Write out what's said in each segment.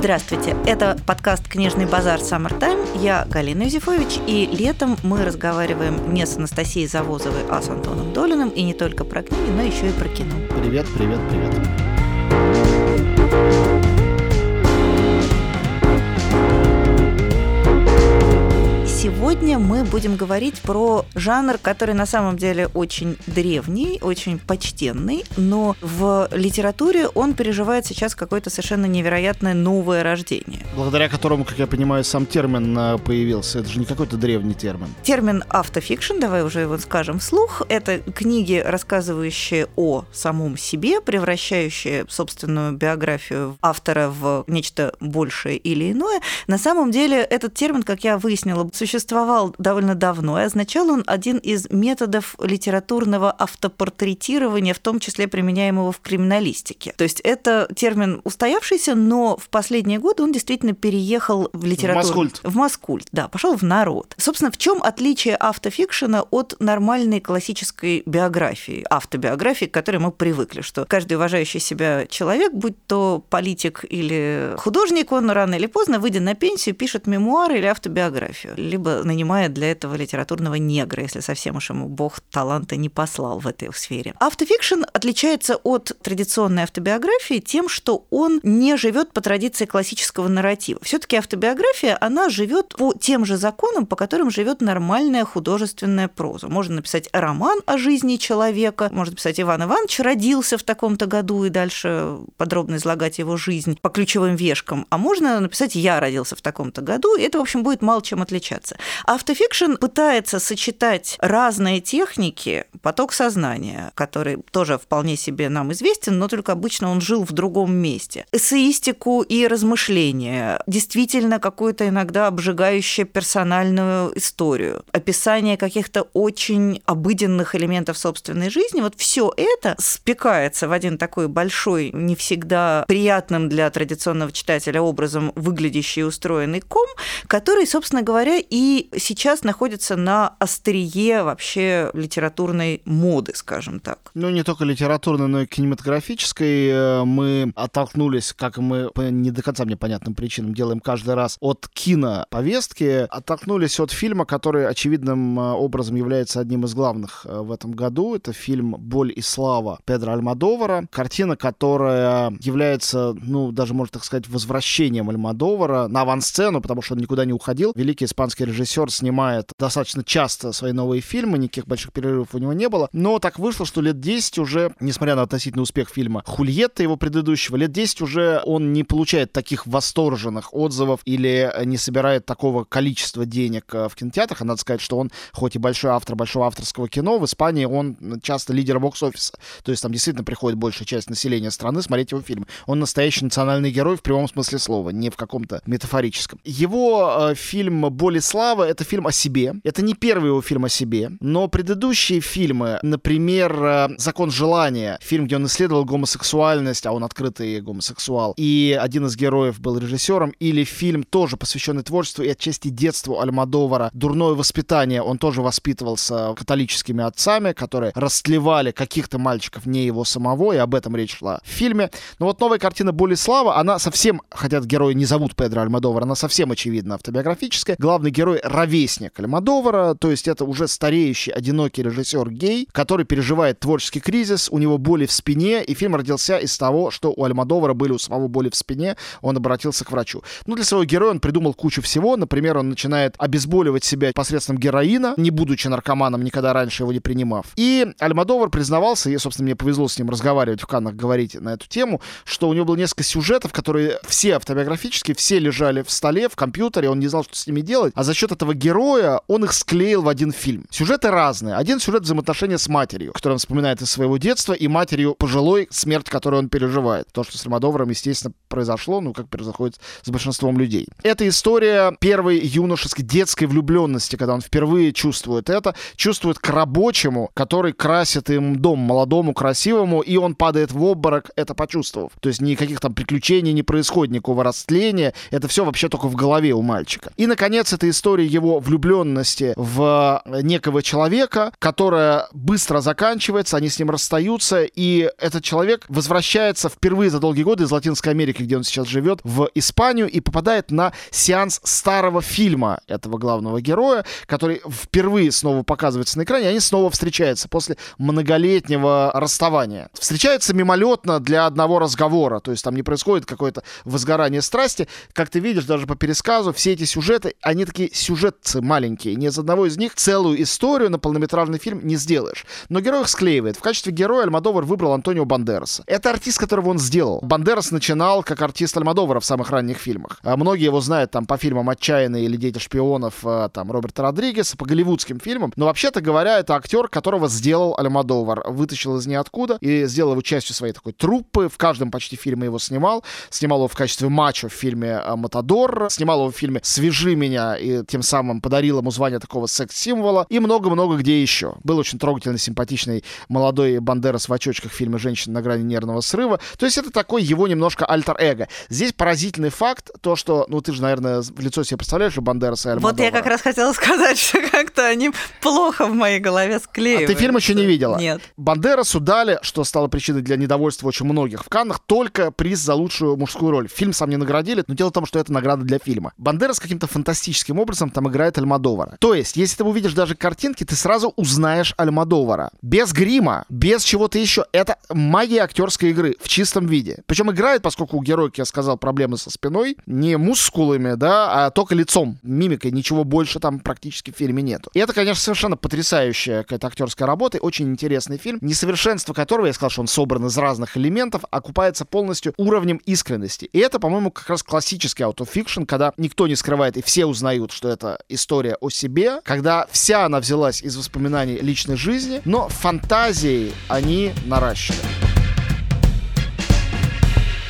Здравствуйте, это подкаст «Книжный базар Summertime». Я Галина Юзефович, и летом мы разговариваем не с Анастасией Завозовой, а с Антоном Долиным, и не только про книги, но еще и про кино. Привет, привет, привет. Сегодня мы будем говорить про жанр, который на самом деле очень древний, очень почтенный, но в литературе он переживает сейчас какое-то совершенно невероятное новое рождение. Благодаря которому, как я понимаю, сам термин э, появился. Это же не какой-то древний термин. Термин автофикшн, давай уже его скажем вслух, это книги, рассказывающие о самом себе, превращающие собственную биографию автора в нечто большее или иное. На самом деле этот термин, как я выяснила, существует существовал довольно давно, и означал он один из методов литературного автопортретирования, в том числе применяемого в криминалистике. То есть это термин устоявшийся, но в последние годы он действительно переехал в литературу. В маскульт. В маскульт, да, пошел в народ. Собственно, в чем отличие автофикшена от нормальной классической биографии, автобиографии, к которой мы привыкли, что каждый уважающий себя человек, будь то политик или художник, он рано или поздно, выйдя на пенсию, пишет мемуары или автобиографию, либо нанимает для этого литературного негра, если совсем уж ему бог таланта не послал в этой сфере. Автофикшн отличается от традиционной автобиографии тем, что он не живет по традиции классического нарратива. Все-таки автобиография, она живет по тем же законам, по которым живет нормальная художественная проза. Можно написать роман о жизни человека, можно написать Иван Иванович родился в таком-то году и дальше подробно излагать его жизнь по ключевым вешкам, а можно написать «я родился в таком-то году», и это, в общем, будет мало чем отличаться заниматься. Автофикшн пытается сочетать разные техники, поток сознания, который тоже вполне себе нам известен, но только обычно он жил в другом месте. Эссеистику и размышления, действительно какую-то иногда обжигающую персональную историю, описание каких-то очень обыденных элементов собственной жизни, вот все это спекается в один такой большой, не всегда приятным для традиционного читателя образом выглядящий и устроенный ком, который, собственно говоря, и и сейчас находится на острие вообще литературной моды, скажем так. Ну, не только литературной, но и кинематографической. Э, мы оттолкнулись, как мы по не до конца мне понятным причинам делаем каждый раз, от киноповестки, оттолкнулись от фильма, который очевидным э, образом является одним из главных э, в этом году. Это фильм «Боль и слава» Педро Альмадовара. Картина, которая является, ну, даже, можно так сказать, возвращением Альмадовара на авансцену, потому что он никуда не уходил. Великий испанский режиссер снимает достаточно часто свои новые фильмы, никаких больших перерывов у него не было. Но так вышло, что лет 10 уже, несмотря на относительный успех фильма Хульетта, его предыдущего, лет 10 уже он не получает таких восторженных отзывов или не собирает такого количества денег э, в кинотеатрах. А надо сказать, что он, хоть и большой автор большого авторского кино, в Испании он часто лидер бокс-офиса. То есть там действительно приходит большая часть населения страны смотреть его фильмы. Он настоящий национальный герой в прямом смысле слова, не в каком-то метафорическом. Его э, фильм «Боль слава слава» — это фильм о себе. Это не первый его фильм о себе, но предыдущие фильмы, например, э, «Закон желания», фильм, где он исследовал гомосексуальность, а он открытый гомосексуал, и один из героев был режиссером, или фильм, тоже посвященный творчеству и отчасти детству Альмадовара «Дурное воспитание», он тоже воспитывался католическими отцами, которые растлевали каких-то мальчиков, не его самого, и об этом речь шла в фильме. Но вот новая картина «Боль и слава», она совсем, хотя герои не зовут Педро Альмадовар, она совсем очевидно автобиографическая. Главный герой герой ровесник Альмадовара, то есть это уже стареющий, одинокий режиссер гей, который переживает творческий кризис, у него боли в спине, и фильм родился из того, что у Альмадовара были у самого боли в спине, он обратился к врачу. Ну, для своего героя он придумал кучу всего, например, он начинает обезболивать себя посредством героина, не будучи наркоманом, никогда раньше его не принимав. И Альмадовар признавался, и, собственно, мне повезло с ним разговаривать в Каннах, говорить на эту тему, что у него было несколько сюжетов, которые все автобиографические, все лежали в столе, в компьютере, он не знал, что с ними делать, а за счет этого героя он их склеил в один фильм. Сюжеты разные. Один сюжет взаимоотношения с матерью, который он вспоминает из своего детства, и матерью пожилой, смерть которую он переживает. То, что с Ромадовром, естественно, произошло, ну, как происходит с большинством людей. Это история первой юношеской детской влюбленности, когда он впервые чувствует это, чувствует к рабочему, который красит им дом молодому, красивому, и он падает в обморок, это почувствовав. То есть никаких там приключений не происходит, никакого растления, это все вообще только в голове у мальчика. И, наконец, это история его его влюбленности в некого человека, которая быстро заканчивается, они с ним расстаются, и этот человек возвращается впервые за долгие годы из Латинской Америки, где он сейчас живет, в Испанию и попадает на сеанс старого фильма этого главного героя, который впервые снова показывается на экране, и они снова встречаются после многолетнего расставания. Встречаются мимолетно для одного разговора, то есть там не происходит какое-то возгорание страсти. Как ты видишь, даже по пересказу, все эти сюжеты, они такие сюжетцы маленькие. Ни из одного из них целую историю на полнометражный фильм не сделаешь. Но герой их склеивает. В качестве героя Альмадовар выбрал Антонио Бандераса. Это артист, которого он сделал. Бандерас начинал как артист Альмадовара в самых ранних фильмах. А многие его знают там по фильмам «Отчаянные» или «Дети шпионов» а, там Роберта Родригеса, по голливудским фильмам. Но вообще-то говоря, это актер, которого сделал Альмадовар. Вытащил из ниоткуда и сделал его частью своей такой труппы. В каждом почти фильме его снимал. Снимал его в качестве мачо в фильме а, «Матадор». Снимал его в фильме «Свяжи меня» и тем самым подарил ему звание такого секс-символа. И много-много где еще. Был очень трогательный, симпатичный молодой Бандерас в очочках в фильме «Женщина на грани нервного срыва». То есть это такой его немножко альтер-эго. Здесь поразительный факт, то, что, ну, ты же, наверное, в лицо себе представляешь, что Бандерас и Вот я как раз хотела сказать, что как-то они плохо в моей голове склеиваются. А ты фильм еще не видела? Нет. Бандерасу дали, что стало причиной для недовольства очень многих в Каннах, только приз за лучшую мужскую роль. Фильм сам не наградили, но дело в том, что это награда для фильма. Бандерас каким-то фантастическим образом там играет Альмодовара. То есть, если ты увидишь даже картинки, ты сразу узнаешь Альмодовара. Без грима, без чего-то еще. Это магия актерской игры в чистом виде. Причем играет, поскольку у героя, как я сказал, проблемы со спиной, не мускулами, да, а только лицом, мимикой. Ничего больше там практически в фильме нету. И это, конечно, совершенно потрясающая какая-то актерская работа, очень интересный фильм, несовершенство которого, я сказал, что он собран из разных элементов, окупается полностью уровнем искренности. И это, по-моему, как раз классический аутофикшн, когда никто не скрывает и все узнают, что это история о себе, когда вся она взялась из воспоминаний личной жизни, но фантазии они наращивают.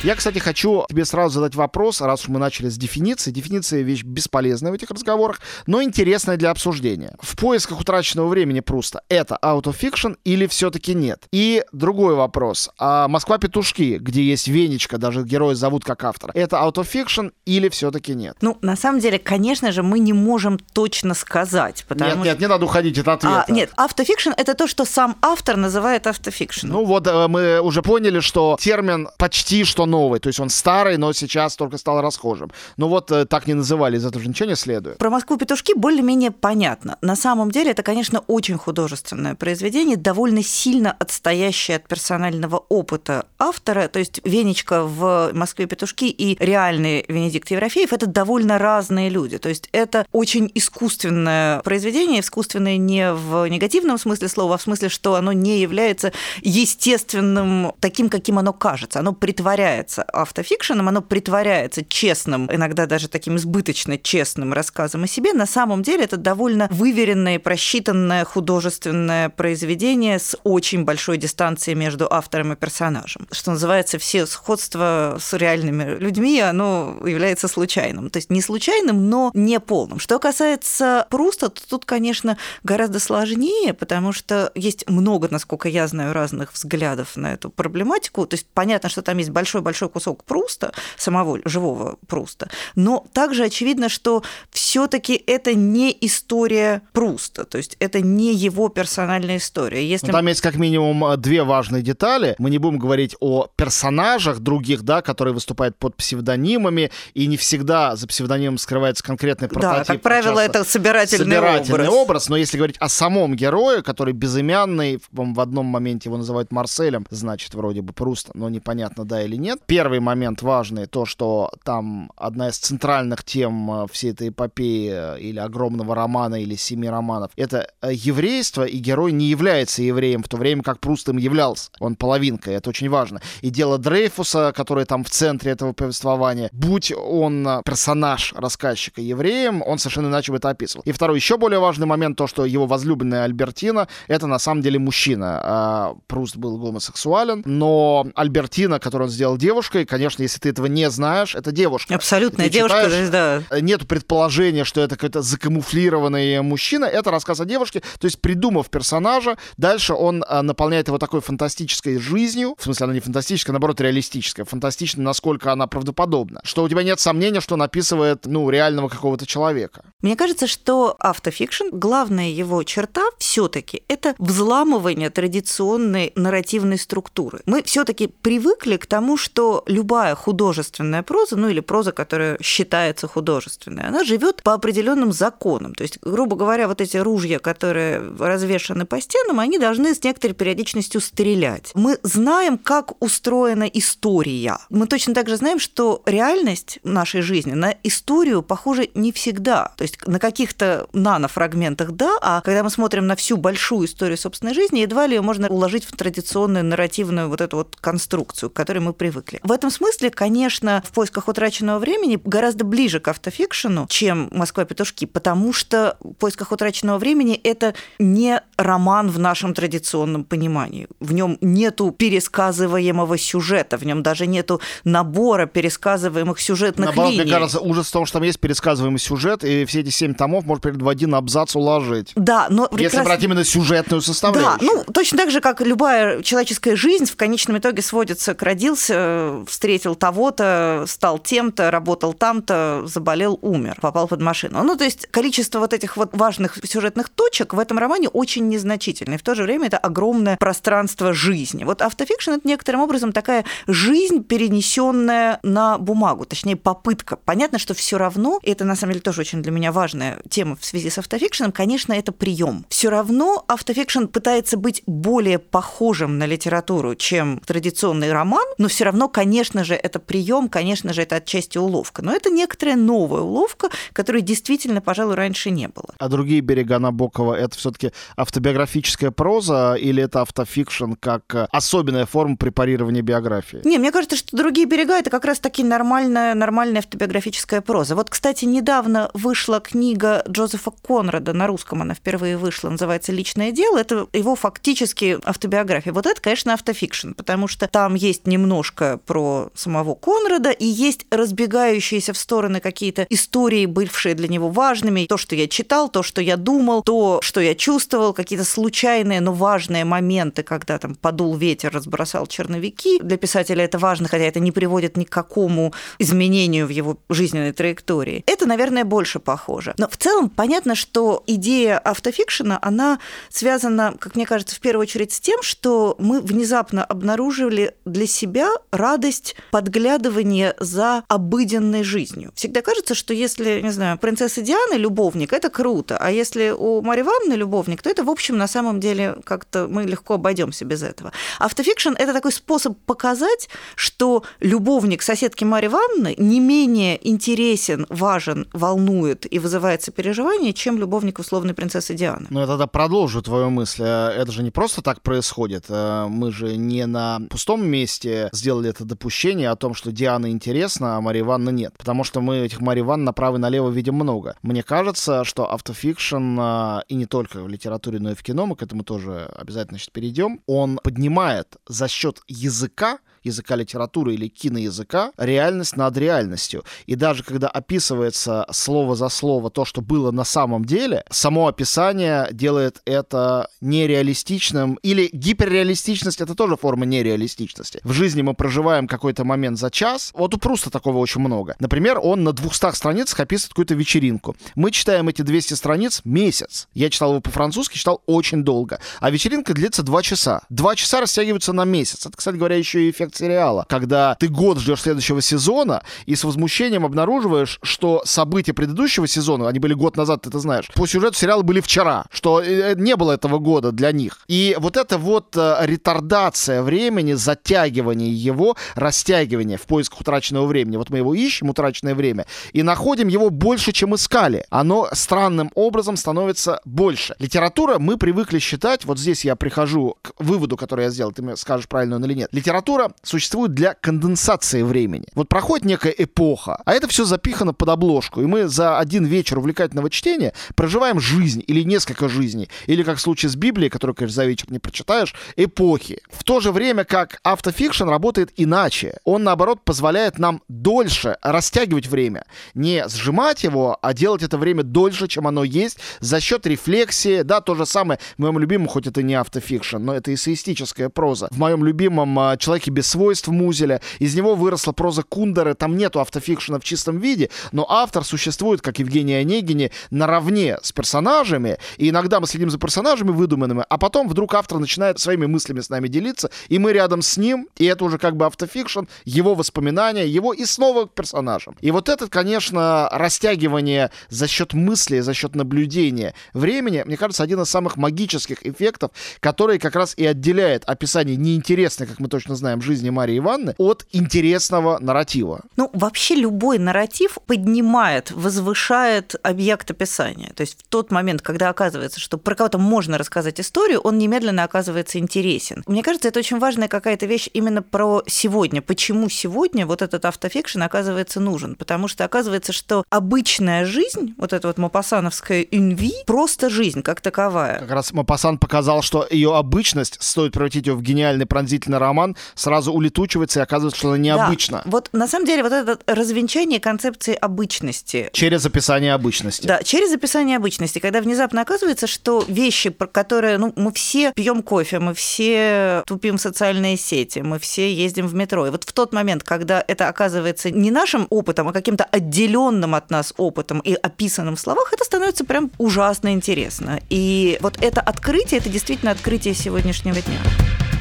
Я, кстати, хочу тебе сразу задать вопрос, раз уж мы начали с дефиниции. Дефиниция вещь бесполезная в этих разговорах, но интересная для обсуждения. В поисках утраченного времени Пруста это аутофикшн или все-таки нет? И другой вопрос. А Москва-петушки, где есть Венечка, даже героя зовут как автора, это аутофикшн или все-таки нет? Ну, на самом деле, конечно же, мы не можем точно сказать. Потому нет, что... нет, не надо уходить от ответа. А, нет, автофикшн — это то, что сам автор называет автофикшн. Ну вот э, мы уже поняли, что термин почти что новый. То есть он старый, но сейчас только стал расхожим. Ну вот э, так не называли, из этого же ничего не следует. Про Москву петушки более-менее понятно. На самом деле это, конечно, очень художественное произведение, довольно сильно отстоящее от персонального опыта автора. То есть Венечка в Москве петушки и реальный Венедикт Еврофеев это довольно разные люди. То есть это очень искусственное произведение, искусственное не в негативном смысле слова, а в смысле, что оно не является естественным таким, каким оно кажется. Оно притворяется автофикшеном, оно притворяется честным, иногда даже таким избыточно честным рассказом о себе. На самом деле это довольно выверенное, просчитанное художественное произведение с очень большой дистанцией между автором и персонажем. Что называется, все сходства с реальными людьми, оно является случайным. То есть не случайным, но не полным. Что касается Пруста, то тут, конечно, гораздо сложнее, потому что есть много, насколько я знаю, разных взглядов на эту проблематику. То есть понятно, что там есть большой-большой кусок Пруста, самого живого Пруста, но также очевидно, что все-таки это не история Пруста, то есть это не его персональная история. Если... Ну, там есть как минимум э, две важные детали. Мы не будем говорить о персонажах других, да, которые выступают под псевдонимами, и не всегда за псевдонимом скрывается конкретный прототип. Да, как правило, это собирательный, собирательный образ. образ. Но если говорить о самом герое, который безымянный, в одном моменте его называют Марселем, значит, вроде бы Пруста, но непонятно, да или нет. Первый момент важный, то, что там одна из центральных тем э, всей этой эпопеи э, или огромного романа, или семи романов, это еврейство, и герой не является евреем в то время, как Пруст им являлся. Он половинка, это очень важно. И дело Дрейфуса, который там в центре этого повествования, будь он э, персонаж рассказчика евреем, он совершенно иначе бы это описывал. И второй, еще более важный момент, то, что его возлюбленная Альбертина, это на самом деле мужчина. А Пруст был гомосексуален, но Альбертина, которую он сделал девушкой, девушкой. Конечно, если ты этого не знаешь, это девушка. Абсолютная ты девушка, читаешь, да. Нет предположения, что это какой-то закамуфлированный мужчина. Это рассказ о девушке. То есть, придумав персонажа, дальше он а, наполняет его такой фантастической жизнью. В смысле, она не фантастическая, а наоборот, реалистическая. Фантастично, насколько она правдоподобна. Что у тебя нет сомнения, что написывает, ну, реального какого-то человека. Мне кажется, что автофикшн, главная его черта все-таки это взламывание традиционной нарративной структуры. Мы все-таки привыкли к тому, что любая художественная проза, ну или проза, которая считается художественной, она живет по определенным законам. То есть, грубо говоря, вот эти ружья, которые развешаны по стенам, они должны с некоторой периодичностью стрелять. Мы знаем, как устроена история. Мы точно так же знаем, что реальность нашей жизни на историю похожа не всегда. То есть на каких-то нанофрагментах да, а когда мы смотрим на всю большую историю собственной жизни, едва ли ее можно уложить в традиционную нарративную вот эту вот конструкцию, к которой мы привыкли. В этом смысле, конечно, в поисках утраченного времени гораздо ближе к автофикшену, чем Москва петушки, потому что в поисках утраченного времени это не роман в нашем традиционном понимании. В нем нету пересказываемого сюжета, в нем даже нету набора пересказываемых сюжетных Наоборот, линий. мне кажется, ужас в том, что там есть пересказываемый сюжет, и все эти семь томов можно в один абзац уложить. Да, но... Если прекрас... брать именно сюжетную составляющую. Да, ну, точно так же, как любая человеческая жизнь в конечном итоге сводится к родился, встретил того-то, стал тем-то, работал там-то, заболел, умер, попал под машину. Ну, то есть количество вот этих вот важных сюжетных точек в этом романе очень незначительное. В то же время это огромное пространство жизни. Вот автофикшн — это некоторым образом такая жизнь, перенесенная на бумагу, точнее, попытка. Понятно, что все равно, и это на самом деле тоже очень для меня важная тема в связи с автофикшеном, конечно, это прием. Все равно автофикшн пытается быть более похожим на литературу, чем традиционный роман, но все равно, конечно же, это прием, конечно же, это отчасти уловка. Но это некоторая новая уловка, которой действительно, пожалуй, раньше не было. А другие берега Набокова это все-таки автобиографическая проза или это автофикшн как особенная форма препарирования биографии? Не, мне кажется, что другие берега это как раз таки нормальная, нормальная автобиографическая проза. Вот, кстати, недавно вышла книга Джозефа Конрада, на русском она впервые вышла, называется «Личное дело». Это его фактически автобиография. Вот это, конечно, автофикшн, потому что там есть немножко про самого Конрада и есть разбегающиеся в стороны какие-то истории, бывшие для него важными. То, что я читал, то, что я думал, то, что я чувствовал, какие-то случайные, но важные моменты, когда там подул ветер, разбросал черновики. Для писателя это важно, хотя это не приводит ни к какому изменению в его жизненной траектории. Это, наверное, больше похоже. Но в целом понятно, что идея автофикшена, она связана, как мне кажется, в первую очередь с тем, что мы внезапно обнаружили для себя радость подглядывания за обыденной жизнью. Всегда кажется, что если, не знаю, принцесса Диана любовник, это круто, а если у Марьи Ивановны любовник, то это, в общем, на самом деле как-то мы легко обойдемся без этого. Автофикшн – это такой способ показать, что любовник соседки Марьи Ивановны не менее интересен, важен, волнует и вызывает сопереживание, чем любовник условной принцессы Дианы. Ну, я тогда продолжу твою мысль. Э, это же не просто так происходит. Э, мы же не на пустом месте сделали это допущение о том, что Диана интересна, а Мария Ивановна нет. Потому что мы этих Марии Ивановн направо и налево видим много. Мне кажется, что автофикшн, э, и не только в литературе, но и в кино, мы к этому тоже обязательно сейчас перейдем, он поднимает за счет языка языка литературы или киноязыка реальность над реальностью. И даже когда описывается слово за слово то, что было на самом деле, само описание делает это нереалистичным или гиперреалистичность — это тоже форма нереалистичности. В жизни мы проживаем какой-то момент за час. Вот у Пруста такого очень много. Например, он на 200 страницах описывает какую-то вечеринку. Мы читаем эти 200 страниц месяц. Я читал его по-французски, читал очень долго. А вечеринка длится 2 часа. 2 часа растягиваются на месяц. Это, кстати говоря, еще и эффект эффект сериала, когда ты год ждешь следующего сезона и с возмущением обнаруживаешь, что события предыдущего сезона, они были год назад, ты это знаешь, по сюжету сериала были вчера, что э, не было этого года для них. И вот эта вот э, ретардация времени, затягивание его, растягивание в поисках утраченного времени. Вот мы его ищем, утраченное время, и находим его больше, чем искали. Оно странным образом становится больше. Литература мы привыкли считать, вот здесь я прихожу к выводу, который я сделал, ты мне скажешь, правильно он или нет. Литература существует для конденсации времени. Вот проходит некая эпоха, а это все запихано под обложку, и мы за один вечер увлекательного чтения проживаем жизнь или несколько жизней, или как в случае с Библией, которую, конечно, за вечер не прочитаешь, эпохи. В то же время как автофикшн работает иначе. Он, наоборот, позволяет нам дольше растягивать время. Не сжимать его, а делать это время дольше, чем оно есть, за счет рефлексии. Да, то же самое в моем любимом, хоть это не автофикшн, но это эссеистическая проза. В моем любимом а, «Человеке без свойств» Музеля, из него выросла проза Кундеры, там нету автофикшена в чистом виде, но автор существует, как Евгений Онегини, наравне с персонажами, и иногда мы следим за персонажами выдуманными, а потом вдруг автор начинает своими мыслями с нами делиться, и мы рядом с ним, и это уже как бы автофикшн, его воспоминания, его и снова к персонажам. И вот это, конечно, растягивание за счет мысли, за счет наблюдения времени, мне кажется, один из самых магических эффектов, который как раз и отделяет описание неинтересной, как мы точно знаем, жизни Марии Ивановны от интересного нарратива. Ну, вообще любой нарратив поднимает, возвышает объект описания. То есть в тот момент, когда оказывается, что про кого-то можно рассказать историю, он немедленно оказывается интересен. Мне кажется, это очень важная какая-то вещь именно про сегодня. Почему сегодня вот этот автофикшн оказывается нужен? Потому что оказывается, что обычная жизнь, вот эта вот мапасановская инви, просто жизнь как таковая. Как раз Мапасан показал, что ее обычность, стоит превратить ее в гениальный пронзительный роман, сразу улетучивается и оказывается, что она необычна. Да. Вот на самом деле вот это развенчание концепции обычности. Через описание обычности. Да, через описание обычности, когда внезапно оказывается, что вещи, про которые ну, мы все пьем кофе, мы все тупим социальные сети, мы все ездим в метро. И вот в тот момент, когда это оказывается не нашим опытом, а каким-то отделенным от нас опытом и описанным в словах, это становится прям ужасно интересно. И вот это открытие, это действительно открытие сегодняшнего дня.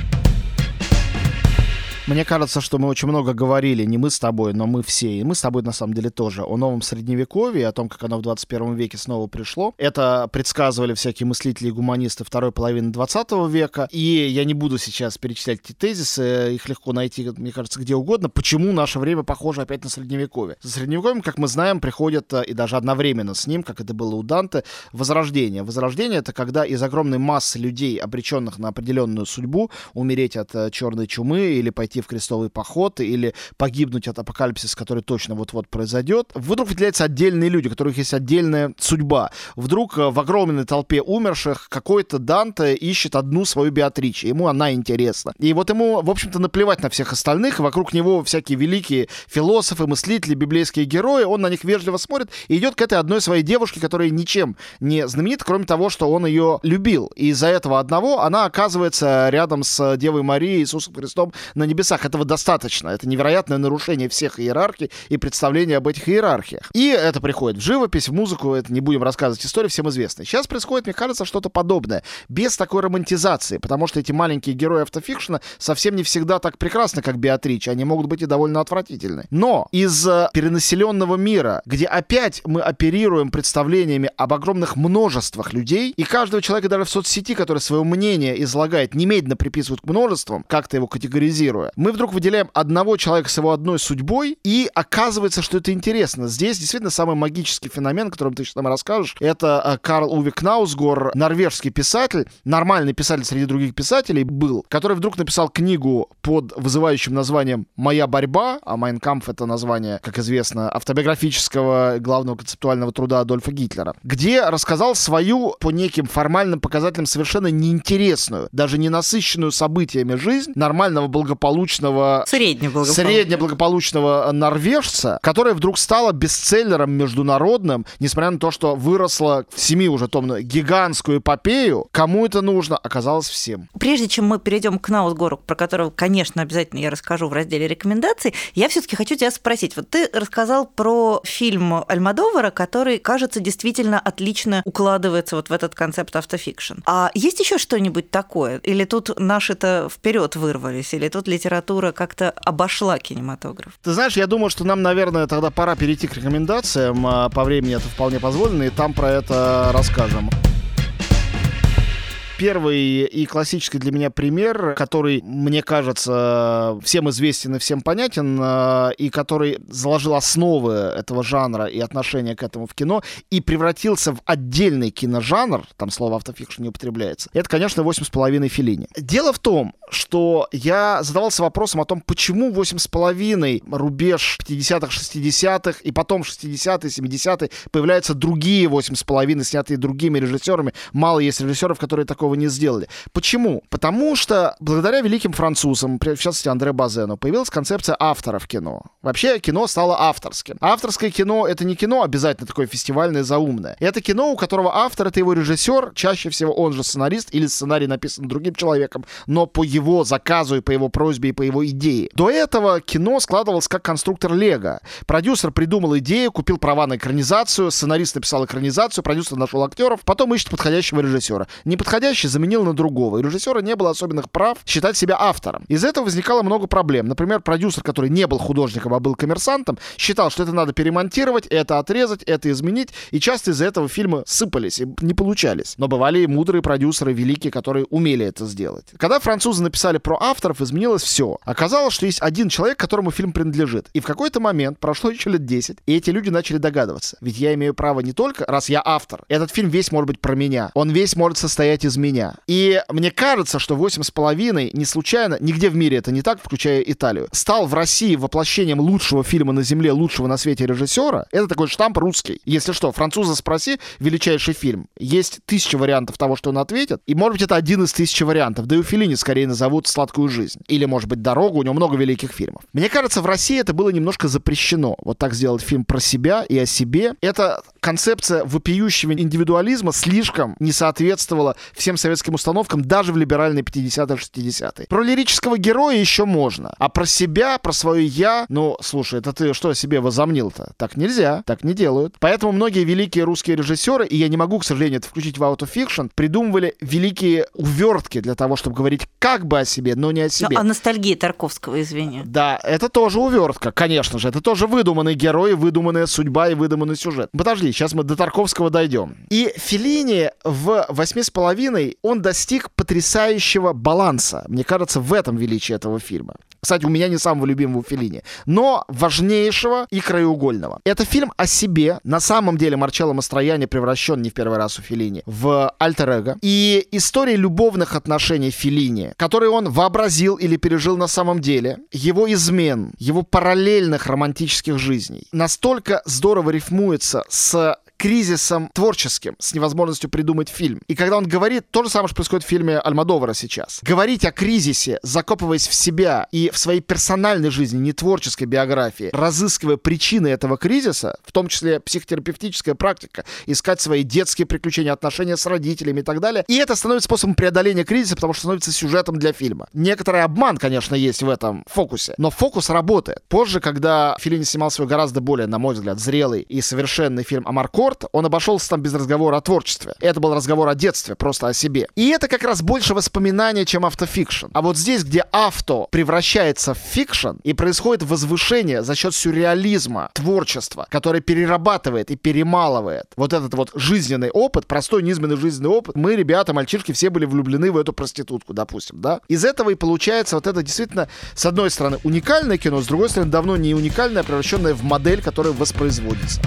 Мне кажется, что мы очень много говорили, не мы с тобой, но мы все, и мы с тобой на самом деле тоже, о новом средневековье, о том, как оно в 21 веке снова пришло. Это предсказывали всякие мыслители и гуманисты второй половины 20 века, и я не буду сейчас перечислять эти тезисы, их легко найти, мне кажется, где угодно, почему наше время похоже опять на средневековье. За средневековьем, как мы знаем, приходит, э, и даже одновременно с ним, как это было у Данте, возрождение. Возрождение — это когда из огромной массы людей, обреченных на определенную судьбу, умереть от э, черной чумы или пойти в крестовый поход или погибнуть от апокалипсиса, который точно вот-вот произойдет, вдруг выделяются отдельные люди, у которых есть отдельная судьба. Вдруг э, в огромной толпе умерших какой-то Данте ищет одну свою Беатриче, ему она интересна. И вот ему, в общем-то, наплевать на всех остальных, вокруг него всякие великие философы, мыслители, библейские герои, он на них вежливо смотрит и идет к этой одной своей девушке, которая ничем не знаменита, кроме того, что он ее любил. И из-за этого одного она оказывается рядом с Девой Марией, Иисусом Христом на небесах небесах. Этого достаточно. Это невероятное нарушение всех иерархий и представления об этих иерархиях. И это приходит в живопись, в музыку, это не будем рассказывать истории, всем известны. Сейчас происходит, мне кажется, что-то подобное, без такой романтизации, потому что эти маленькие герои автофикшена совсем не всегда так прекрасны, как Беатрич, они могут быть и довольно отвратительны. Но из э, перенаселенного мира, где опять мы оперируем представлениями об огромных множествах людей, и каждого человека даже в соцсети, который свое мнение излагает, немедленно приписывают к множествам, как-то его категоризируя, мы вдруг выделяем одного человека с его одной судьбой, и оказывается, что это интересно. Здесь действительно самый магический феномен, о котором ты сейчас нам расскажешь, это э, Карл Уве Кнаусгор, норвежский писатель, нормальный писатель среди других писателей был, который вдруг написал книгу под вызывающим названием «Моя борьба», а «Mein Kampf» — это название, как известно, автобиографического главного концептуального труда Адольфа Гитлера, где рассказал свою по неким формальным показателям совершенно неинтересную, даже не насыщенную событиями жизнь нормального благополучия благополучного... Среднеблагополучного. Среднеблагополучного норвежца, которая вдруг стала бестселлером международным, несмотря на то, что выросла в семи уже томную гигантскую эпопею. Кому это нужно, оказалось всем. Прежде чем мы перейдем к Наусгору, про которого, конечно, обязательно я расскажу в разделе рекомендаций, я все-таки хочу тебя спросить. Вот ты рассказал про фильм Альмадовара, который, кажется, действительно отлично укладывается вот в этот концепт автофикшн. А есть еще что-нибудь такое? Или тут наши-то вперед вырвались? Или тут литература литература как-то обошла кинематограф. Ты знаешь, я думаю, что нам, наверное, тогда пора перейти к рекомендациям. А, по времени это вполне позволено, и там про это расскажем. Первый и классический для меня пример, который, мне кажется, всем известен и всем понятен, э, и который заложил основы этого жанра и отношения к этому в кино, и превратился в отдельный киножанр, там слово автофикшн не употребляется, это, конечно, «Восемь с половиной Филини». Дело в том, что я задавался вопросом о том, почему «Восемь с половиной» рубеж 50-х, 60-х, и потом 60-е, 70-е появляются другие «Восемь с половиной», снятые другими режиссерами. Мало есть режиссеров, которые такого не сделали. Почему? Потому что благодаря великим французам, в частности Андре Базену, появилась концепция автора в кино. Вообще кино стало авторским. Авторское кино — это не кино обязательно такое фестивальное, заумное. Это кино, у которого автор — это его режиссер, чаще всего он же сценарист, или сценарий написан другим человеком, но по его заказу и по его просьбе и по его идее. До этого кино складывалось как конструктор Лего. Продюсер придумал идею, купил права на экранизацию, сценарист написал экранизацию, продюсер нашел актеров, потом ищет подходящего режиссера. Неподходящий заменил на другого. И режиссера не было особенных прав считать себя автором. Из этого возникало много проблем. Например, продюсер, который не был художником, а был коммерсантом, считал, что это надо перемонтировать, это отрезать, это изменить. И часто из-за этого фильмы сыпались и не получались. Но бывали и мудрые продюсеры, великие, которые умели это сделать. Когда французы написали про авторов, изменилось все. Оказалось, что есть один человек, которому фильм принадлежит. И в какой-то момент, прошло еще лет 10, и эти люди начали догадываться. Ведь я имею право не только, раз я автор, этот фильм весь может быть про меня. Он весь может состоять из меня. И мне кажется, что «Восемь с половиной» не случайно, нигде в мире это не так, включая Италию, стал в России воплощением лучшего фильма на земле, лучшего на свете режиссера. Это такой штамп русский. Если что, француза спроси, величайший фильм. Есть тысяча вариантов того, что он ответит, и может быть это один из тысячи вариантов. Да и у Филини скорее назовут «Сладкую жизнь». Или, может быть, «Дорогу», у него много великих фильмов. Мне кажется, в России это было немножко запрещено. Вот так сделать фильм про себя и о себе. Это концепция вопиющего индивидуализма слишком не соответствовала всем советским установкам, даже в либеральные 50-60-е. Про лирического героя еще можно, а про себя, про свое «я», ну, слушай, это ты что о себе возомнил-то? Так нельзя, так не делают. Поэтому многие великие русские режиссеры, и я не могу, к сожалению, это включить в Out of Fiction, придумывали великие увертки для того, чтобы говорить как бы о себе, но не о себе. Ну, а ностальгия Тарковского, извини. Да, это тоже увертка, конечно же. Это тоже выдуманный герой, выдуманная судьба и выдуманный сюжет. Подожди, сейчас мы до Тарковского дойдем. И Филини в «Восьми с половиной» он достиг потрясающего баланса. Мне кажется, в этом величие этого фильма. Кстати, у меня не самого любимого Филини, но важнейшего и краеугольного. Это фильм о себе. На самом деле Марчелло Мастрояни превращен не в первый раз у Филини в альтер -эго. И история любовных отношений Филини, которые он вообразил или пережил на самом деле, его измен, его параллельных романтических жизней, настолько здорово рифмуется с кризисом творческим, с невозможностью придумать фильм. И когда он говорит, то же самое, что происходит в фильме Альмодовара сейчас. Говорить о кризисе, закопываясь в себя и в своей персональной жизни, не творческой биографии, разыскивая причины этого кризиса, в том числе психотерапевтическая практика, искать свои детские приключения, отношения с родителями и так далее. И это становится способом преодоления кризиса, потому что становится сюжетом для фильма. Некоторый обман, конечно, есть в этом фокусе, но фокус работает. Позже, когда Феллини снимал свой гораздо более, на мой взгляд, зрелый и совершенный фильм «Амаркорд», он обошелся там без разговора о творчестве. Это был разговор о детстве, просто о себе. И это как раз больше воспоминания, чем автофикшн. А вот здесь, где авто превращается в fiction, и происходит возвышение за счет сюрреализма, творчества, которое перерабатывает и перемалывает вот этот вот жизненный опыт, простой низменный жизненный опыт. Мы, ребята, мальчишки, все были влюблены в эту проститутку, допустим, да? Из этого и получается вот это действительно, с одной стороны, уникальное кино, с другой стороны, давно не уникальное, а превращенное в модель, которая воспроизводится.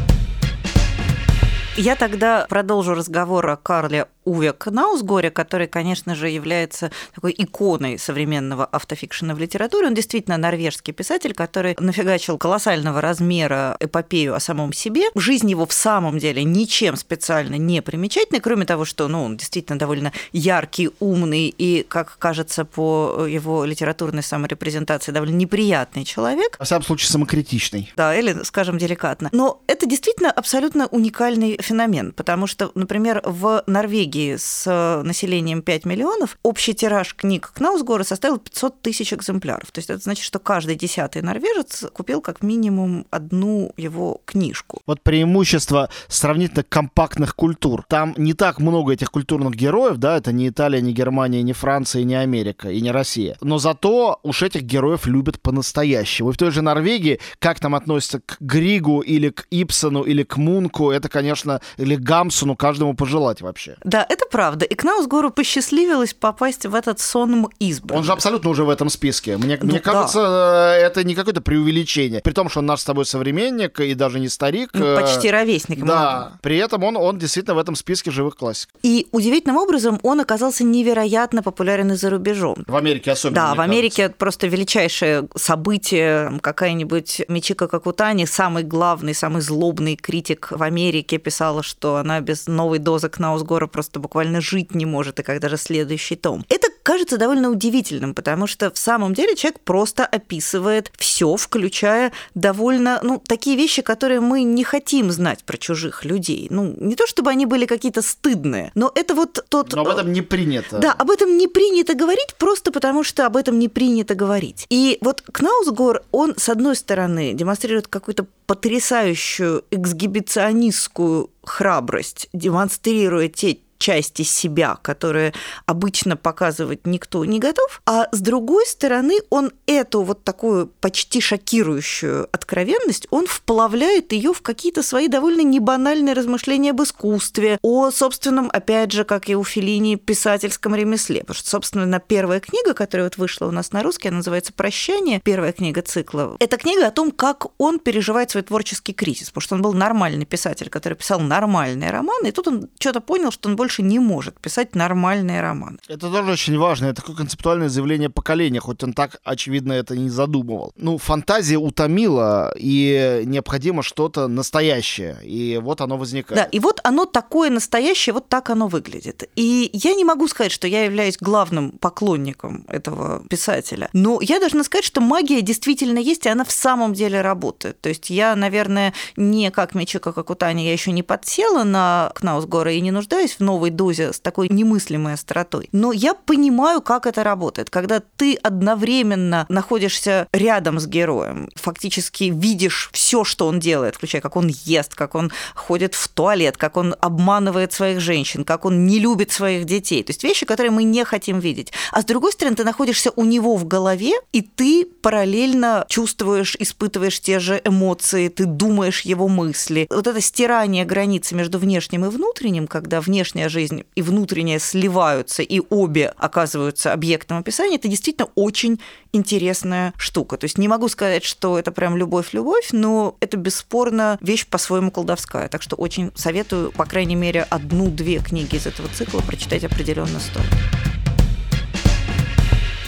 Я тогда продолжу разговор о Карле Уве Кнаусгоре, который, конечно же, является такой иконой современного автофикшена в литературе. Он действительно норвежский писатель, который нафигачил колоссального размера эпопею о самом себе. Жизнь его в самом деле ничем специально не примечательной, кроме того, что ну, он действительно довольно яркий, умный и, как кажется, по его литературной саморепрезентации довольно неприятный человек. В самом случае самокритичный. Да, или, скажем, деликатно. Но это действительно абсолютно уникальный феномен, потому что, например, в Норвегии с э, населением 5 миллионов общий тираж книг Кнаусгора составил 500 тысяч экземпляров. То есть это значит, что каждый десятый норвежец купил как минимум одну его книжку. Вот преимущество сравнительно компактных культур. Там не так много этих культурных героев, да, это не Италия, не Германия, не Франция, не Америка и не Россия. Но зато уж этих героев любят по-настоящему. И в той же Норвегии, как там относятся к Григу или к Ипсону или к Мунку, это, конечно, или Гамсуну каждому пожелать вообще. Да, это правда. И Кнаусгору посчастливилось попасть в этот сон избранных. Он же абсолютно уже в этом списке. Мне, ну, мне да. кажется, э, это не какое-то преувеличение. При том, что он наш с тобой современник и даже не старик. Ну, э, почти ровесник. Да. При этом он, он действительно в этом списке живых классиков. И удивительным образом он оказался невероятно популярен и за рубежом. В Америке особенно. Да, в Америке кажется. просто величайшее событие. Какая-нибудь Мичика Какутани, самый главный, самый злобный критик в Америке, писала, что она без новой дозы Кнаусгора просто буквально жить не может, и когда же следующий том. Это кажется довольно удивительным, потому что в самом деле человек просто описывает все, включая довольно, ну, такие вещи, которые мы не хотим знать про чужих людей. Ну, не то чтобы они были какие-то стыдные, но это вот тот... Но об этом не принято. Да, об этом не принято говорить просто потому, что об этом не принято говорить. И вот Кнаусгор, он, с одной стороны, демонстрирует какую-то потрясающую эксгибиционистскую храбрость, демонстрируя те части себя, которые обычно показывать никто не готов, а с другой стороны он эту вот такую почти шокирующую откровенность, он вплавляет ее в какие-то свои довольно небанальные размышления об искусстве, о собственном, опять же, как и у Филини, писательском ремесле. Потому что, собственно, первая книга, которая вот вышла у нас на русский, она называется «Прощание», первая книга цикла. Это книга о том, как он переживает свой творческий кризис, потому что он был нормальный писатель, который писал нормальные романы, и тут он что-то понял, что он больше больше не может писать нормальные романы. Это тоже очень важно. Это такое концептуальное заявление поколения, хоть он так, очевидно, это не задумывал. Ну, фантазия утомила, и необходимо что-то настоящее. И вот оно возникает. Да, и вот оно такое настоящее, вот так оно выглядит. И я не могу сказать, что я являюсь главным поклонником этого писателя, но я должна сказать, что магия действительно есть, и она в самом деле работает. То есть я, наверное, не как Мечика Какутани, я еще не подсела на Кнаусгора и не нуждаюсь в новой новой дозе с такой немыслимой остротой. Но я понимаю, как это работает, когда ты одновременно находишься рядом с героем, фактически видишь все, что он делает, включая как он ест, как он ходит в туалет, как он обманывает своих женщин, как он не любит своих детей. То есть вещи, которые мы не хотим видеть. А с другой стороны, ты находишься у него в голове, и ты параллельно чувствуешь, испытываешь те же эмоции, ты думаешь его мысли. Вот это стирание границы между внешним и внутренним, когда внешняя жизнь и внутренняя сливаются, и обе оказываются объектом описания, это действительно очень интересная штука. То есть не могу сказать, что это прям любовь-любовь, но это бесспорно вещь по-своему колдовская. Так что очень советую, по крайней мере, одну-две книги из этого цикла прочитать определенно стоит.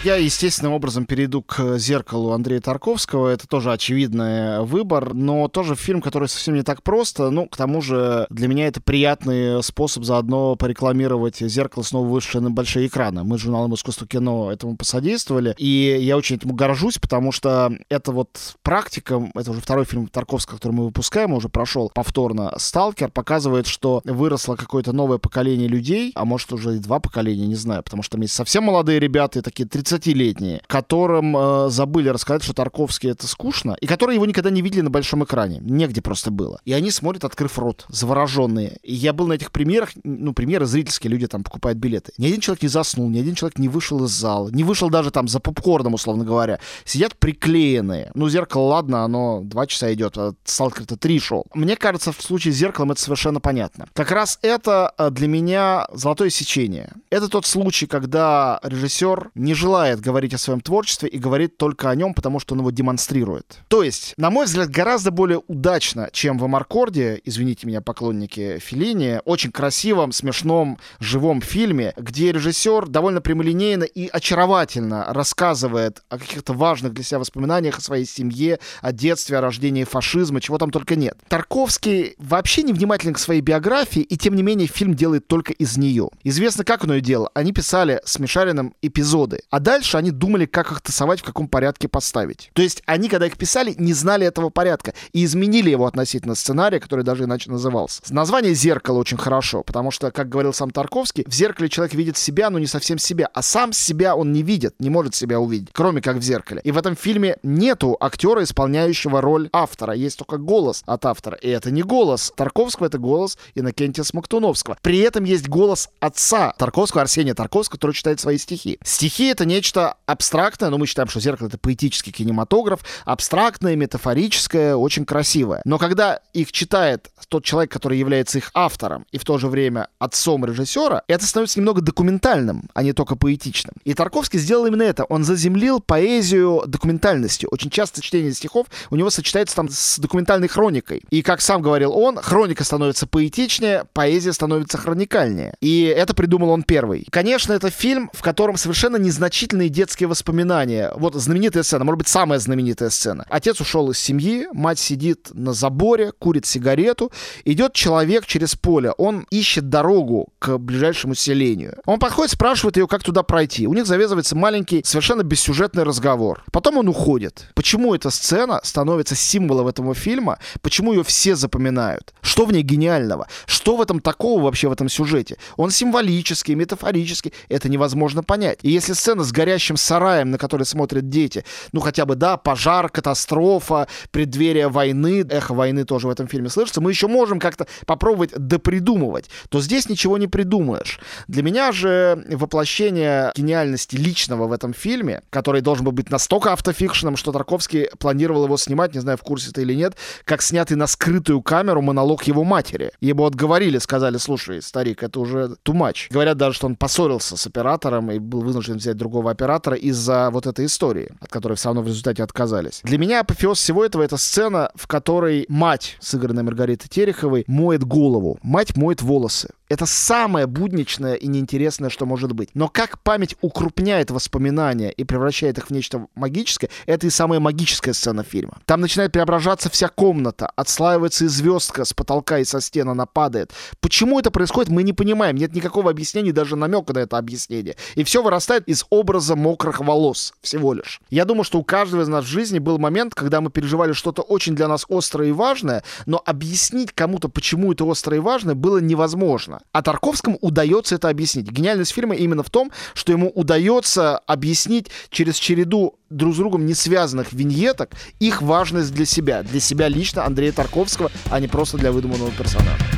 Я естественным образом перейду к «Зеркалу» Андрея Тарковского. Это тоже очевидный выбор, но тоже фильм, который совсем не так просто. Ну, к тому же, для меня это приятный способ заодно порекламировать «Зеркало» снова вышедшее на большие экраны. Мы с журналом «Искусство кино» этому посодействовали, и я очень этому горжусь, потому что это вот практика, это уже второй фильм Тарковского, который мы выпускаем, уже прошел повторно «Сталкер», показывает, что выросло какое-то новое поколение людей, а может уже и два поколения, не знаю, потому что там есть совсем молодые ребята, и такие 30 20-летние, которым э, забыли рассказать, что Тарковский это скучно, и которые его никогда не видели на большом экране. Негде просто было. И они смотрят, открыв рот, завороженные. И я был на этих примерах, ну, примеры зрительские, люди там покупают билеты. Ни один человек не заснул, ни один человек не вышел из зала, не вышел даже там за попкорном, условно говоря. Сидят приклеенные. Ну, зеркало, ладно, оно два часа идет, а Сталкер-то три шел. Мне кажется, в случае с зеркалом это совершенно понятно. Как раз это э, для меня золотое сечение. Это тот случай, когда режиссер не желает желает говорить о своем творчестве и говорит только о нем, потому что он его демонстрирует. То есть, на мой взгляд, гораздо более удачно, чем в Амаркорде, извините меня, поклонники Филини, очень красивом, смешном, живом фильме, где режиссер довольно прямолинейно и очаровательно рассказывает о каких-то важных для себя воспоминаниях о своей семье, о детстве, о рождении фашизма, чего там только нет. Тарковский вообще невнимателен к своей биографии, и тем не менее фильм делает только из нее. Известно, как он ее делал. Они писали с Мишариным эпизоды. А дальше дальше они думали, как их тасовать, в каком порядке поставить. То есть они, когда их писали, не знали этого порядка и изменили его относительно сценария, который даже иначе назывался. Название «Зеркало» очень хорошо, потому что, как говорил сам Тарковский, в зеркале человек видит себя, но не совсем себя, а сам себя он не видит, не может себя увидеть, кроме как в зеркале. И в этом фильме нету актера, исполняющего роль автора, есть только голос от автора. И это не голос Тарковского, это голос Иннокентия Смоктуновского. При этом есть голос отца Тарковского, Арсения Тарковского, который читает свои стихи. Стихи — это не нечто абстрактное, но мы считаем, что зеркало — это поэтический кинематограф, абстрактное, метафорическое, очень красивое. Но когда их читает тот человек, который является их автором и в то же время отцом режиссера, это становится немного документальным, а не только поэтичным. И Тарковский сделал именно это. Он заземлил поэзию документальностью. Очень часто чтение стихов у него сочетается там с документальной хроникой. И, как сам говорил он, хроника становится поэтичнее, поэзия становится хроникальнее. И это придумал он первый. Конечно, это фильм, в котором совершенно незначительные детские воспоминания. Вот знаменитая сцена, может быть, самая знаменитая сцена. Отец ушел из семьи, мать сидит на заборе, курит сигарету. Идет человек через поле. Он ищет дорогу к ближайшему селению. Он подходит, спрашивает ее, как туда пройти. У них завязывается маленький, совершенно бессюжетный разговор. Потом он уходит. Почему эта сцена становится символом этого фильма? Почему ее все запоминают? Что в ней гениального? Что в этом такого вообще в этом сюжете? Он символический, метафорический. Это невозможно понять. И если сцена с горящим сараем, на который смотрят дети, ну хотя бы, да, пожар, катастрофа, преддверие войны, эхо войны тоже в этом фильме слышится, мы еще можем как-то попробовать допридумывать, то здесь ничего не придумаешь. Для меня же воплощение гениальности личного в этом фильме, который должен был быть настолько автофикшеном, что Тарковский планировал его снимать, не знаю, в курсе это или нет, как снятый на скрытую камеру монолог его матери. Ему отговорили, сказали, слушай, старик, это уже too much. Говорят даже, что он поссорился с оператором и был вынужден взять другого оператора из-за вот этой истории, от которой все равно в результате отказались. Для меня апофеоз всего этого — это сцена, в которой мать, сыгранная Маргаритой Тереховой, моет голову. Мать моет волосы. Это самое будничное и неинтересное, что может быть. Но как память укрупняет воспоминания и превращает их в нечто магическое, это и самая магическая сцена фильма. Там начинает преображаться вся комната, отслаивается и звездка с потолка и со стен она падает. Почему это происходит, мы не понимаем. Нет никакого объяснения, даже намека на это объяснение. И все вырастает из образа мокрых волос всего лишь. Я думаю, что у каждого из нас в жизни был момент, когда мы переживали что-то очень для нас острое и важное, но объяснить кому-то, почему это острое и важное, было невозможно сложно. А Тарковскому удается это объяснить. Гениальность фильма именно в том, что ему удается объяснить через череду друг с другом не связанных виньеток их важность для себя. Для себя лично Андрея Тарковского, а не просто для выдуманного персонажа.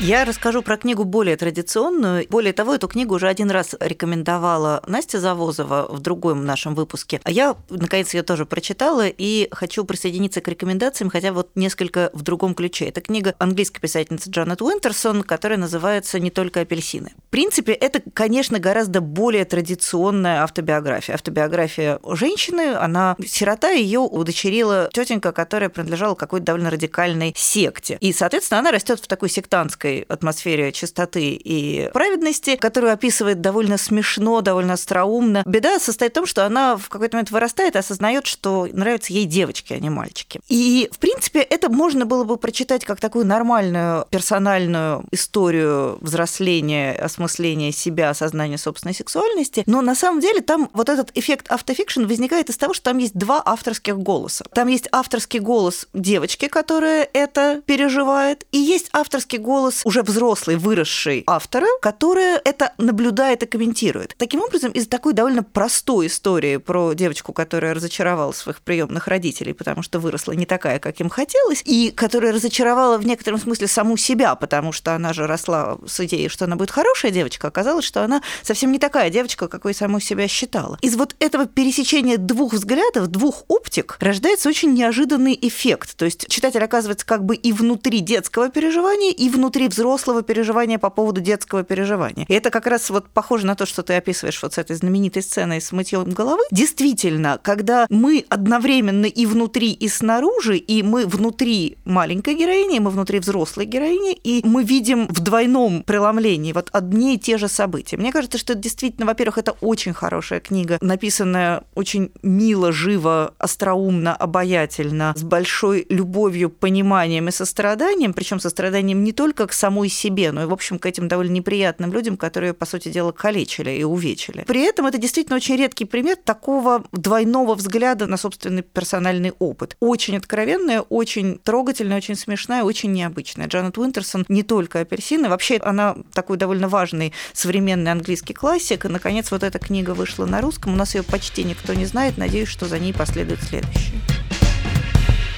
Я расскажу про книгу более традиционную. Более того, эту книгу уже один раз рекомендовала Настя Завозова в другом нашем выпуске. А я, наконец, ее тоже прочитала и хочу присоединиться к рекомендациям, хотя вот несколько в другом ключе. Это книга английской писательницы Джанет Уинтерсон, которая называется «Не только апельсины». В принципе, это, конечно, гораздо более традиционная автобиография. Автобиография женщины, она сирота, ее удочерила тетенька, которая принадлежала какой-то довольно радикальной секте. И, соответственно, она растет в такой сектантской этой атмосфере чистоты и праведности, которую описывает довольно смешно, довольно остроумно. Беда состоит в том, что она в какой-то момент вырастает и осознает, что нравятся ей девочки, а не мальчики. И, в принципе, это можно было бы прочитать как такую нормальную персональную историю взросления, осмысления себя, осознания собственной сексуальности, но на самом деле там вот этот эффект автофикшн возникает из того, что там есть два авторских голоса. Там есть авторский голос девочки, которая это переживает, и есть авторский голос уже взрослый, выросший автора, которая это наблюдает и комментирует. Таким образом, из такой довольно простой истории про девочку, которая разочаровала своих приемных родителей, потому что выросла не такая, как им хотелось, и которая разочаровала в некотором смысле саму себя, потому что она же росла с идеей, что она будет хорошая девочка, оказалось, что она совсем не такая девочка, какой саму себя считала. Из вот этого пересечения двух взглядов, двух оптик, рождается очень неожиданный эффект. То есть читатель оказывается как бы и внутри детского переживания, и внутри взрослого переживания по поводу детского переживания. И это как раз вот похоже на то, что ты описываешь вот с этой знаменитой сценой с мытьем головы. Действительно, когда мы одновременно и внутри, и снаружи, и мы внутри маленькой героини, и мы внутри взрослой героини, и мы видим в двойном преломлении вот одни и те же события. Мне кажется, что действительно, во-первых, это очень хорошая книга, написанная очень мило, живо, остроумно, обаятельно, с большой любовью, пониманием и состраданием, причем состраданием не только к самой себе, но и, в общем, к этим довольно неприятным людям, которые, по сути дела, калечили и увечили. При этом это действительно очень редкий пример такого двойного взгляда на собственный персональный опыт. Очень откровенная, очень трогательная, очень смешная, очень необычная. Джанет Уинтерсон не только апельсины, вообще она такой довольно важный современный английский классик, и, наконец, вот эта книга вышла на русском, у нас ее почти никто не знает, надеюсь, что за ней последует следующие.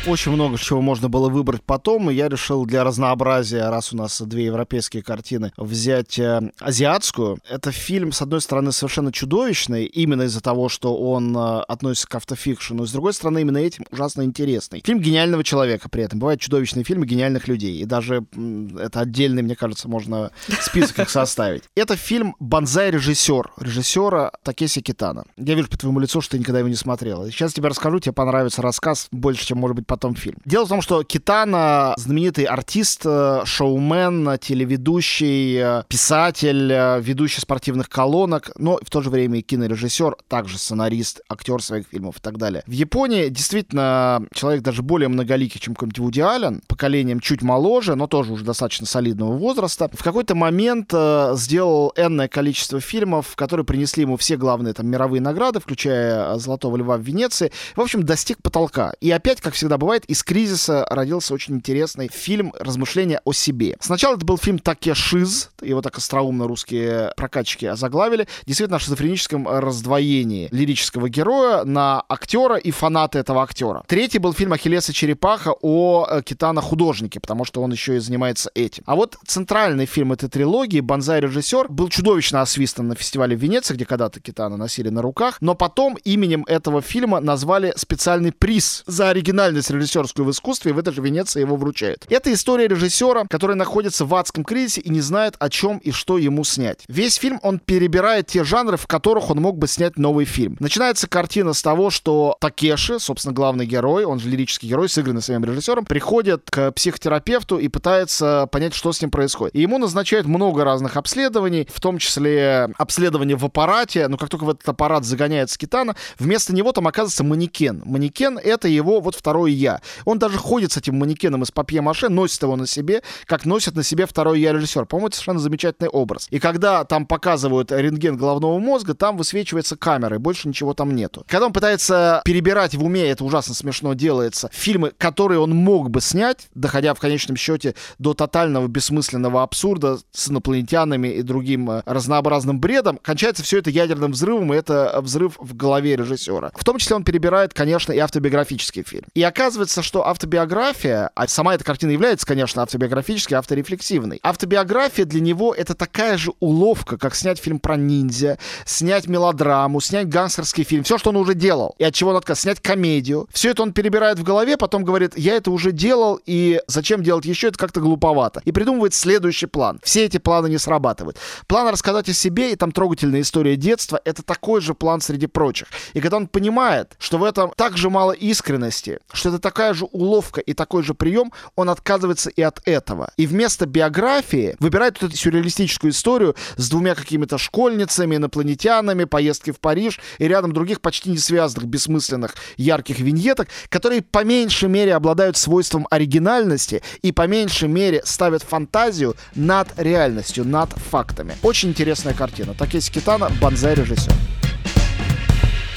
Очень много чего можно было выбрать потом, и я решил для разнообразия, раз у нас две европейские картины, взять э, азиатскую. Это фильм, с одной стороны, совершенно чудовищный, именно из-за того, что он э, относится к автофикшену, с другой стороны, именно этим ужасно интересный. Фильм гениального человека при этом. Бывают чудовищные фильмы гениальных людей, и даже м, это отдельный, мне кажется, можно список их составить. Это фильм «Бонзай-режиссер», режиссера Такеси Китана. Я вижу по твоему лицу, что ты никогда его не смотрел. Сейчас тебе расскажу, тебе понравится рассказ больше, чем, может быть, потом фильм. Дело в том, что Китана знаменитый артист, э, шоумен, телеведущий, э, писатель, э, ведущий спортивных колонок, но в то же время и кинорежиссер, также сценарист, актер своих фильмов и так далее. В Японии действительно человек даже более многоликий, чем какой-нибудь Вуди Аллен, поколением чуть моложе, но тоже уже достаточно солидного возраста. В какой-то момент сделал энное количество фильмов, которые принесли ему все главные там мировые награды, включая «Золотого льва» в Венеции. В общем, достиг потолка. И опять, как всегда из кризиса родился очень интересный фильм «Размышления о себе». Сначала это был фильм «Такешиз», его так остроумно русские прокатчики озаглавили, действительно о шизофреническом раздвоении лирического героя на актера и фаната этого актера. Третий был фильм «Ахиллес и черепаха» о э, Китана-художнике, потому что он еще и занимается этим. А вот центральный фильм этой трилогии «Бонзай-режиссер» был чудовищно освистан на фестивале в Венеции, где когда-то Китана носили на руках, но потом именем этого фильма назвали специальный приз за оригинальность режиссерскую в искусстве, и в этой же Венеции его вручают. Это история режиссера, который находится в адском кризисе и не знает, о чем и что ему снять. Весь фильм он перебирает те жанры, в которых он мог бы снять новый фильм. Начинается картина с того, что Такеши, собственно, главный герой, он же лирический герой, сыгранный своим режиссером, приходит к психотерапевту и пытается понять, что с ним происходит. И ему назначают много разных обследований, в том числе обследование в аппарате, но как только в этот аппарат загоняется Китана, вместо него там оказывается манекен. Манекен — это его вот второе «я». Он даже ходит с этим манекеном из папье-маше, носит его на себе, как носит на себе второй «я» режиссер. По-моему, это совершенно замечательный образ. И когда там показывают рентген головного мозга, там высвечивается камера, и больше ничего там нету. Когда он пытается перебирать в уме, это ужасно смешно делается, фильмы, которые он мог бы снять, доходя в конечном счете до тотального бессмысленного абсурда с инопланетянами и другим э, разнообразным бредом, кончается все это ядерным взрывом, и это взрыв в голове режиссера. В том числе он перебирает, конечно, и автобиографический фильм. И оказывается, что автобиография, а сама эта картина является, конечно, автобиографической, авторефлексивной. Автобиография для него это такая же уловка, как снять фильм про ниндзя, снять мелодраму, снять гангстерский фильм, все, что он уже делал. И от чего он отказ, снять комедию. Все это он перебирает в голове, потом говорит, я это уже делал, и зачем делать еще, это как-то глуповато. И придумывает следующий план. Все эти планы не срабатывают. План рассказать о себе, и там трогательная история детства, это такой же план среди прочих. И когда он понимает, что в этом так же мало искренности, что это такая же уловка и такой же прием, он отказывается и от этого. И вместо биографии выбирает вот эту сюрреалистическую историю с двумя какими-то школьницами, инопланетянами, поездки в Париж и рядом других почти не связанных, бессмысленных, ярких виньеток, которые по меньшей мере обладают свойством оригинальности и по меньшей мере ставят фантазию над реальностью, над фактами. Очень интересная картина. Такеси Китана, Бонзай режиссер.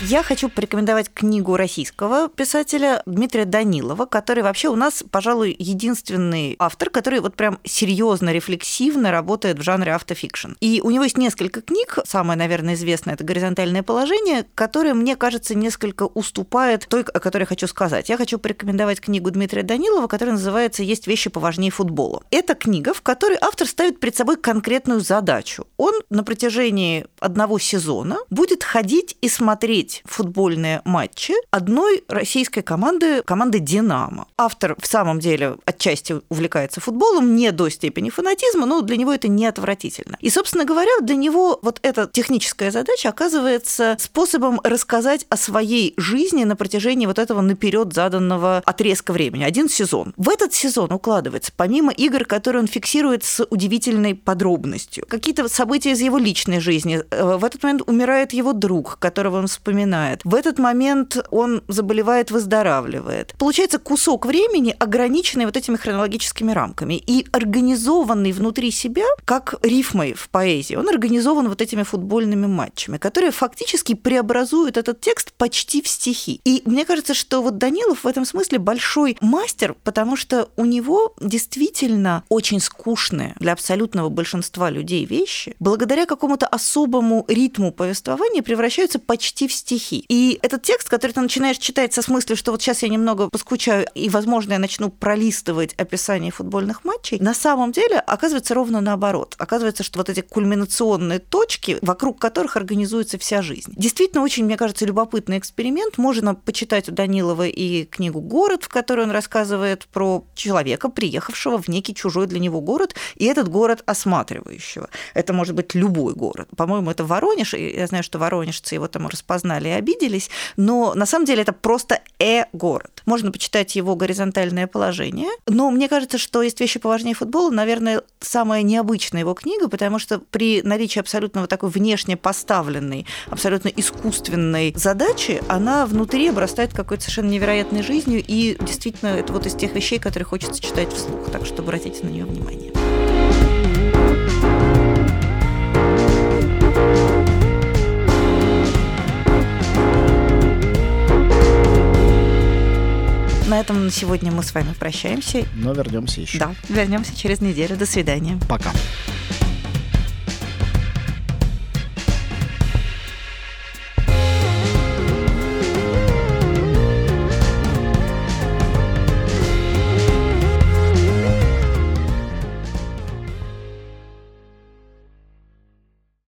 Я хочу порекомендовать книгу российского писателя Дмитрия Данилова, который вообще у нас, пожалуй, единственный автор, который вот прям серьезно, рефлексивно работает в жанре автофикшн. И у него есть несколько книг, самое, наверное, известное это «Горизонтальное положение», которое, мне кажется, несколько уступает той, о которой я хочу сказать. Я хочу порекомендовать книгу Дмитрия Данилова, которая называется «Есть вещи поважнее футбола». Это книга, в которой автор ставит перед собой конкретную задачу. Он на протяжении одного сезона будет ходить и смотреть смотреть футбольные матчи одной российской команды, команды «Динамо». Автор в самом деле отчасти увлекается футболом, не до степени фанатизма, но для него это не отвратительно. И, собственно говоря, для него вот эта техническая задача оказывается способом рассказать о своей жизни на протяжении вот этого наперед заданного отрезка времени. Один сезон. В этот сезон укладывается, помимо игр, которые он фиксирует с удивительной подробностью, какие-то события из его личной жизни. Э, в этот момент умирает его друг, которого он вспоминает вспоминает. В этот момент он заболевает, выздоравливает. Получается кусок времени, ограниченный вот этими хронологическими рамками и организованный внутри себя, как рифмой в поэзии. Он организован вот этими футбольными матчами, которые фактически преобразуют этот текст почти в стихи. И мне кажется, что вот Данилов в этом смысле большой мастер, потому что у него действительно очень скучные для абсолютного большинства людей вещи, благодаря какому-то особому ритму повествования превращаются почти в стихи стихи. И этот текст, который ты начинаешь читать со смыслом, что вот сейчас я немного поскучаю, и, возможно, я начну пролистывать описание футбольных матчей, на самом деле оказывается ровно наоборот. Оказывается, что вот эти кульминационные точки, вокруг которых организуется вся жизнь. Действительно, очень, мне кажется, любопытный эксперимент. Можно почитать у Данилова и книгу «Город», в которой он рассказывает про человека, приехавшего в некий чужой для него город, и этот город осматривающего. Это может быть любой город. По-моему, это Воронеж, и я знаю, что воронежцы его там распознали и обиделись, но на самом деле это просто э-город. Можно почитать его горизонтальное положение, но мне кажется, что есть вещи поважнее футбола, наверное, самая необычная его книга, потому что при наличии абсолютно вот такой внешне поставленной, абсолютно искусственной задачи, она внутри обрастает какой-то совершенно невероятной жизнью, и действительно это вот из тех вещей, которые хочется читать вслух, так что обратите на нее внимание. На этом на сегодня мы с вами прощаемся. Но вернемся еще. Да, вернемся через неделю. До свидания. Пока.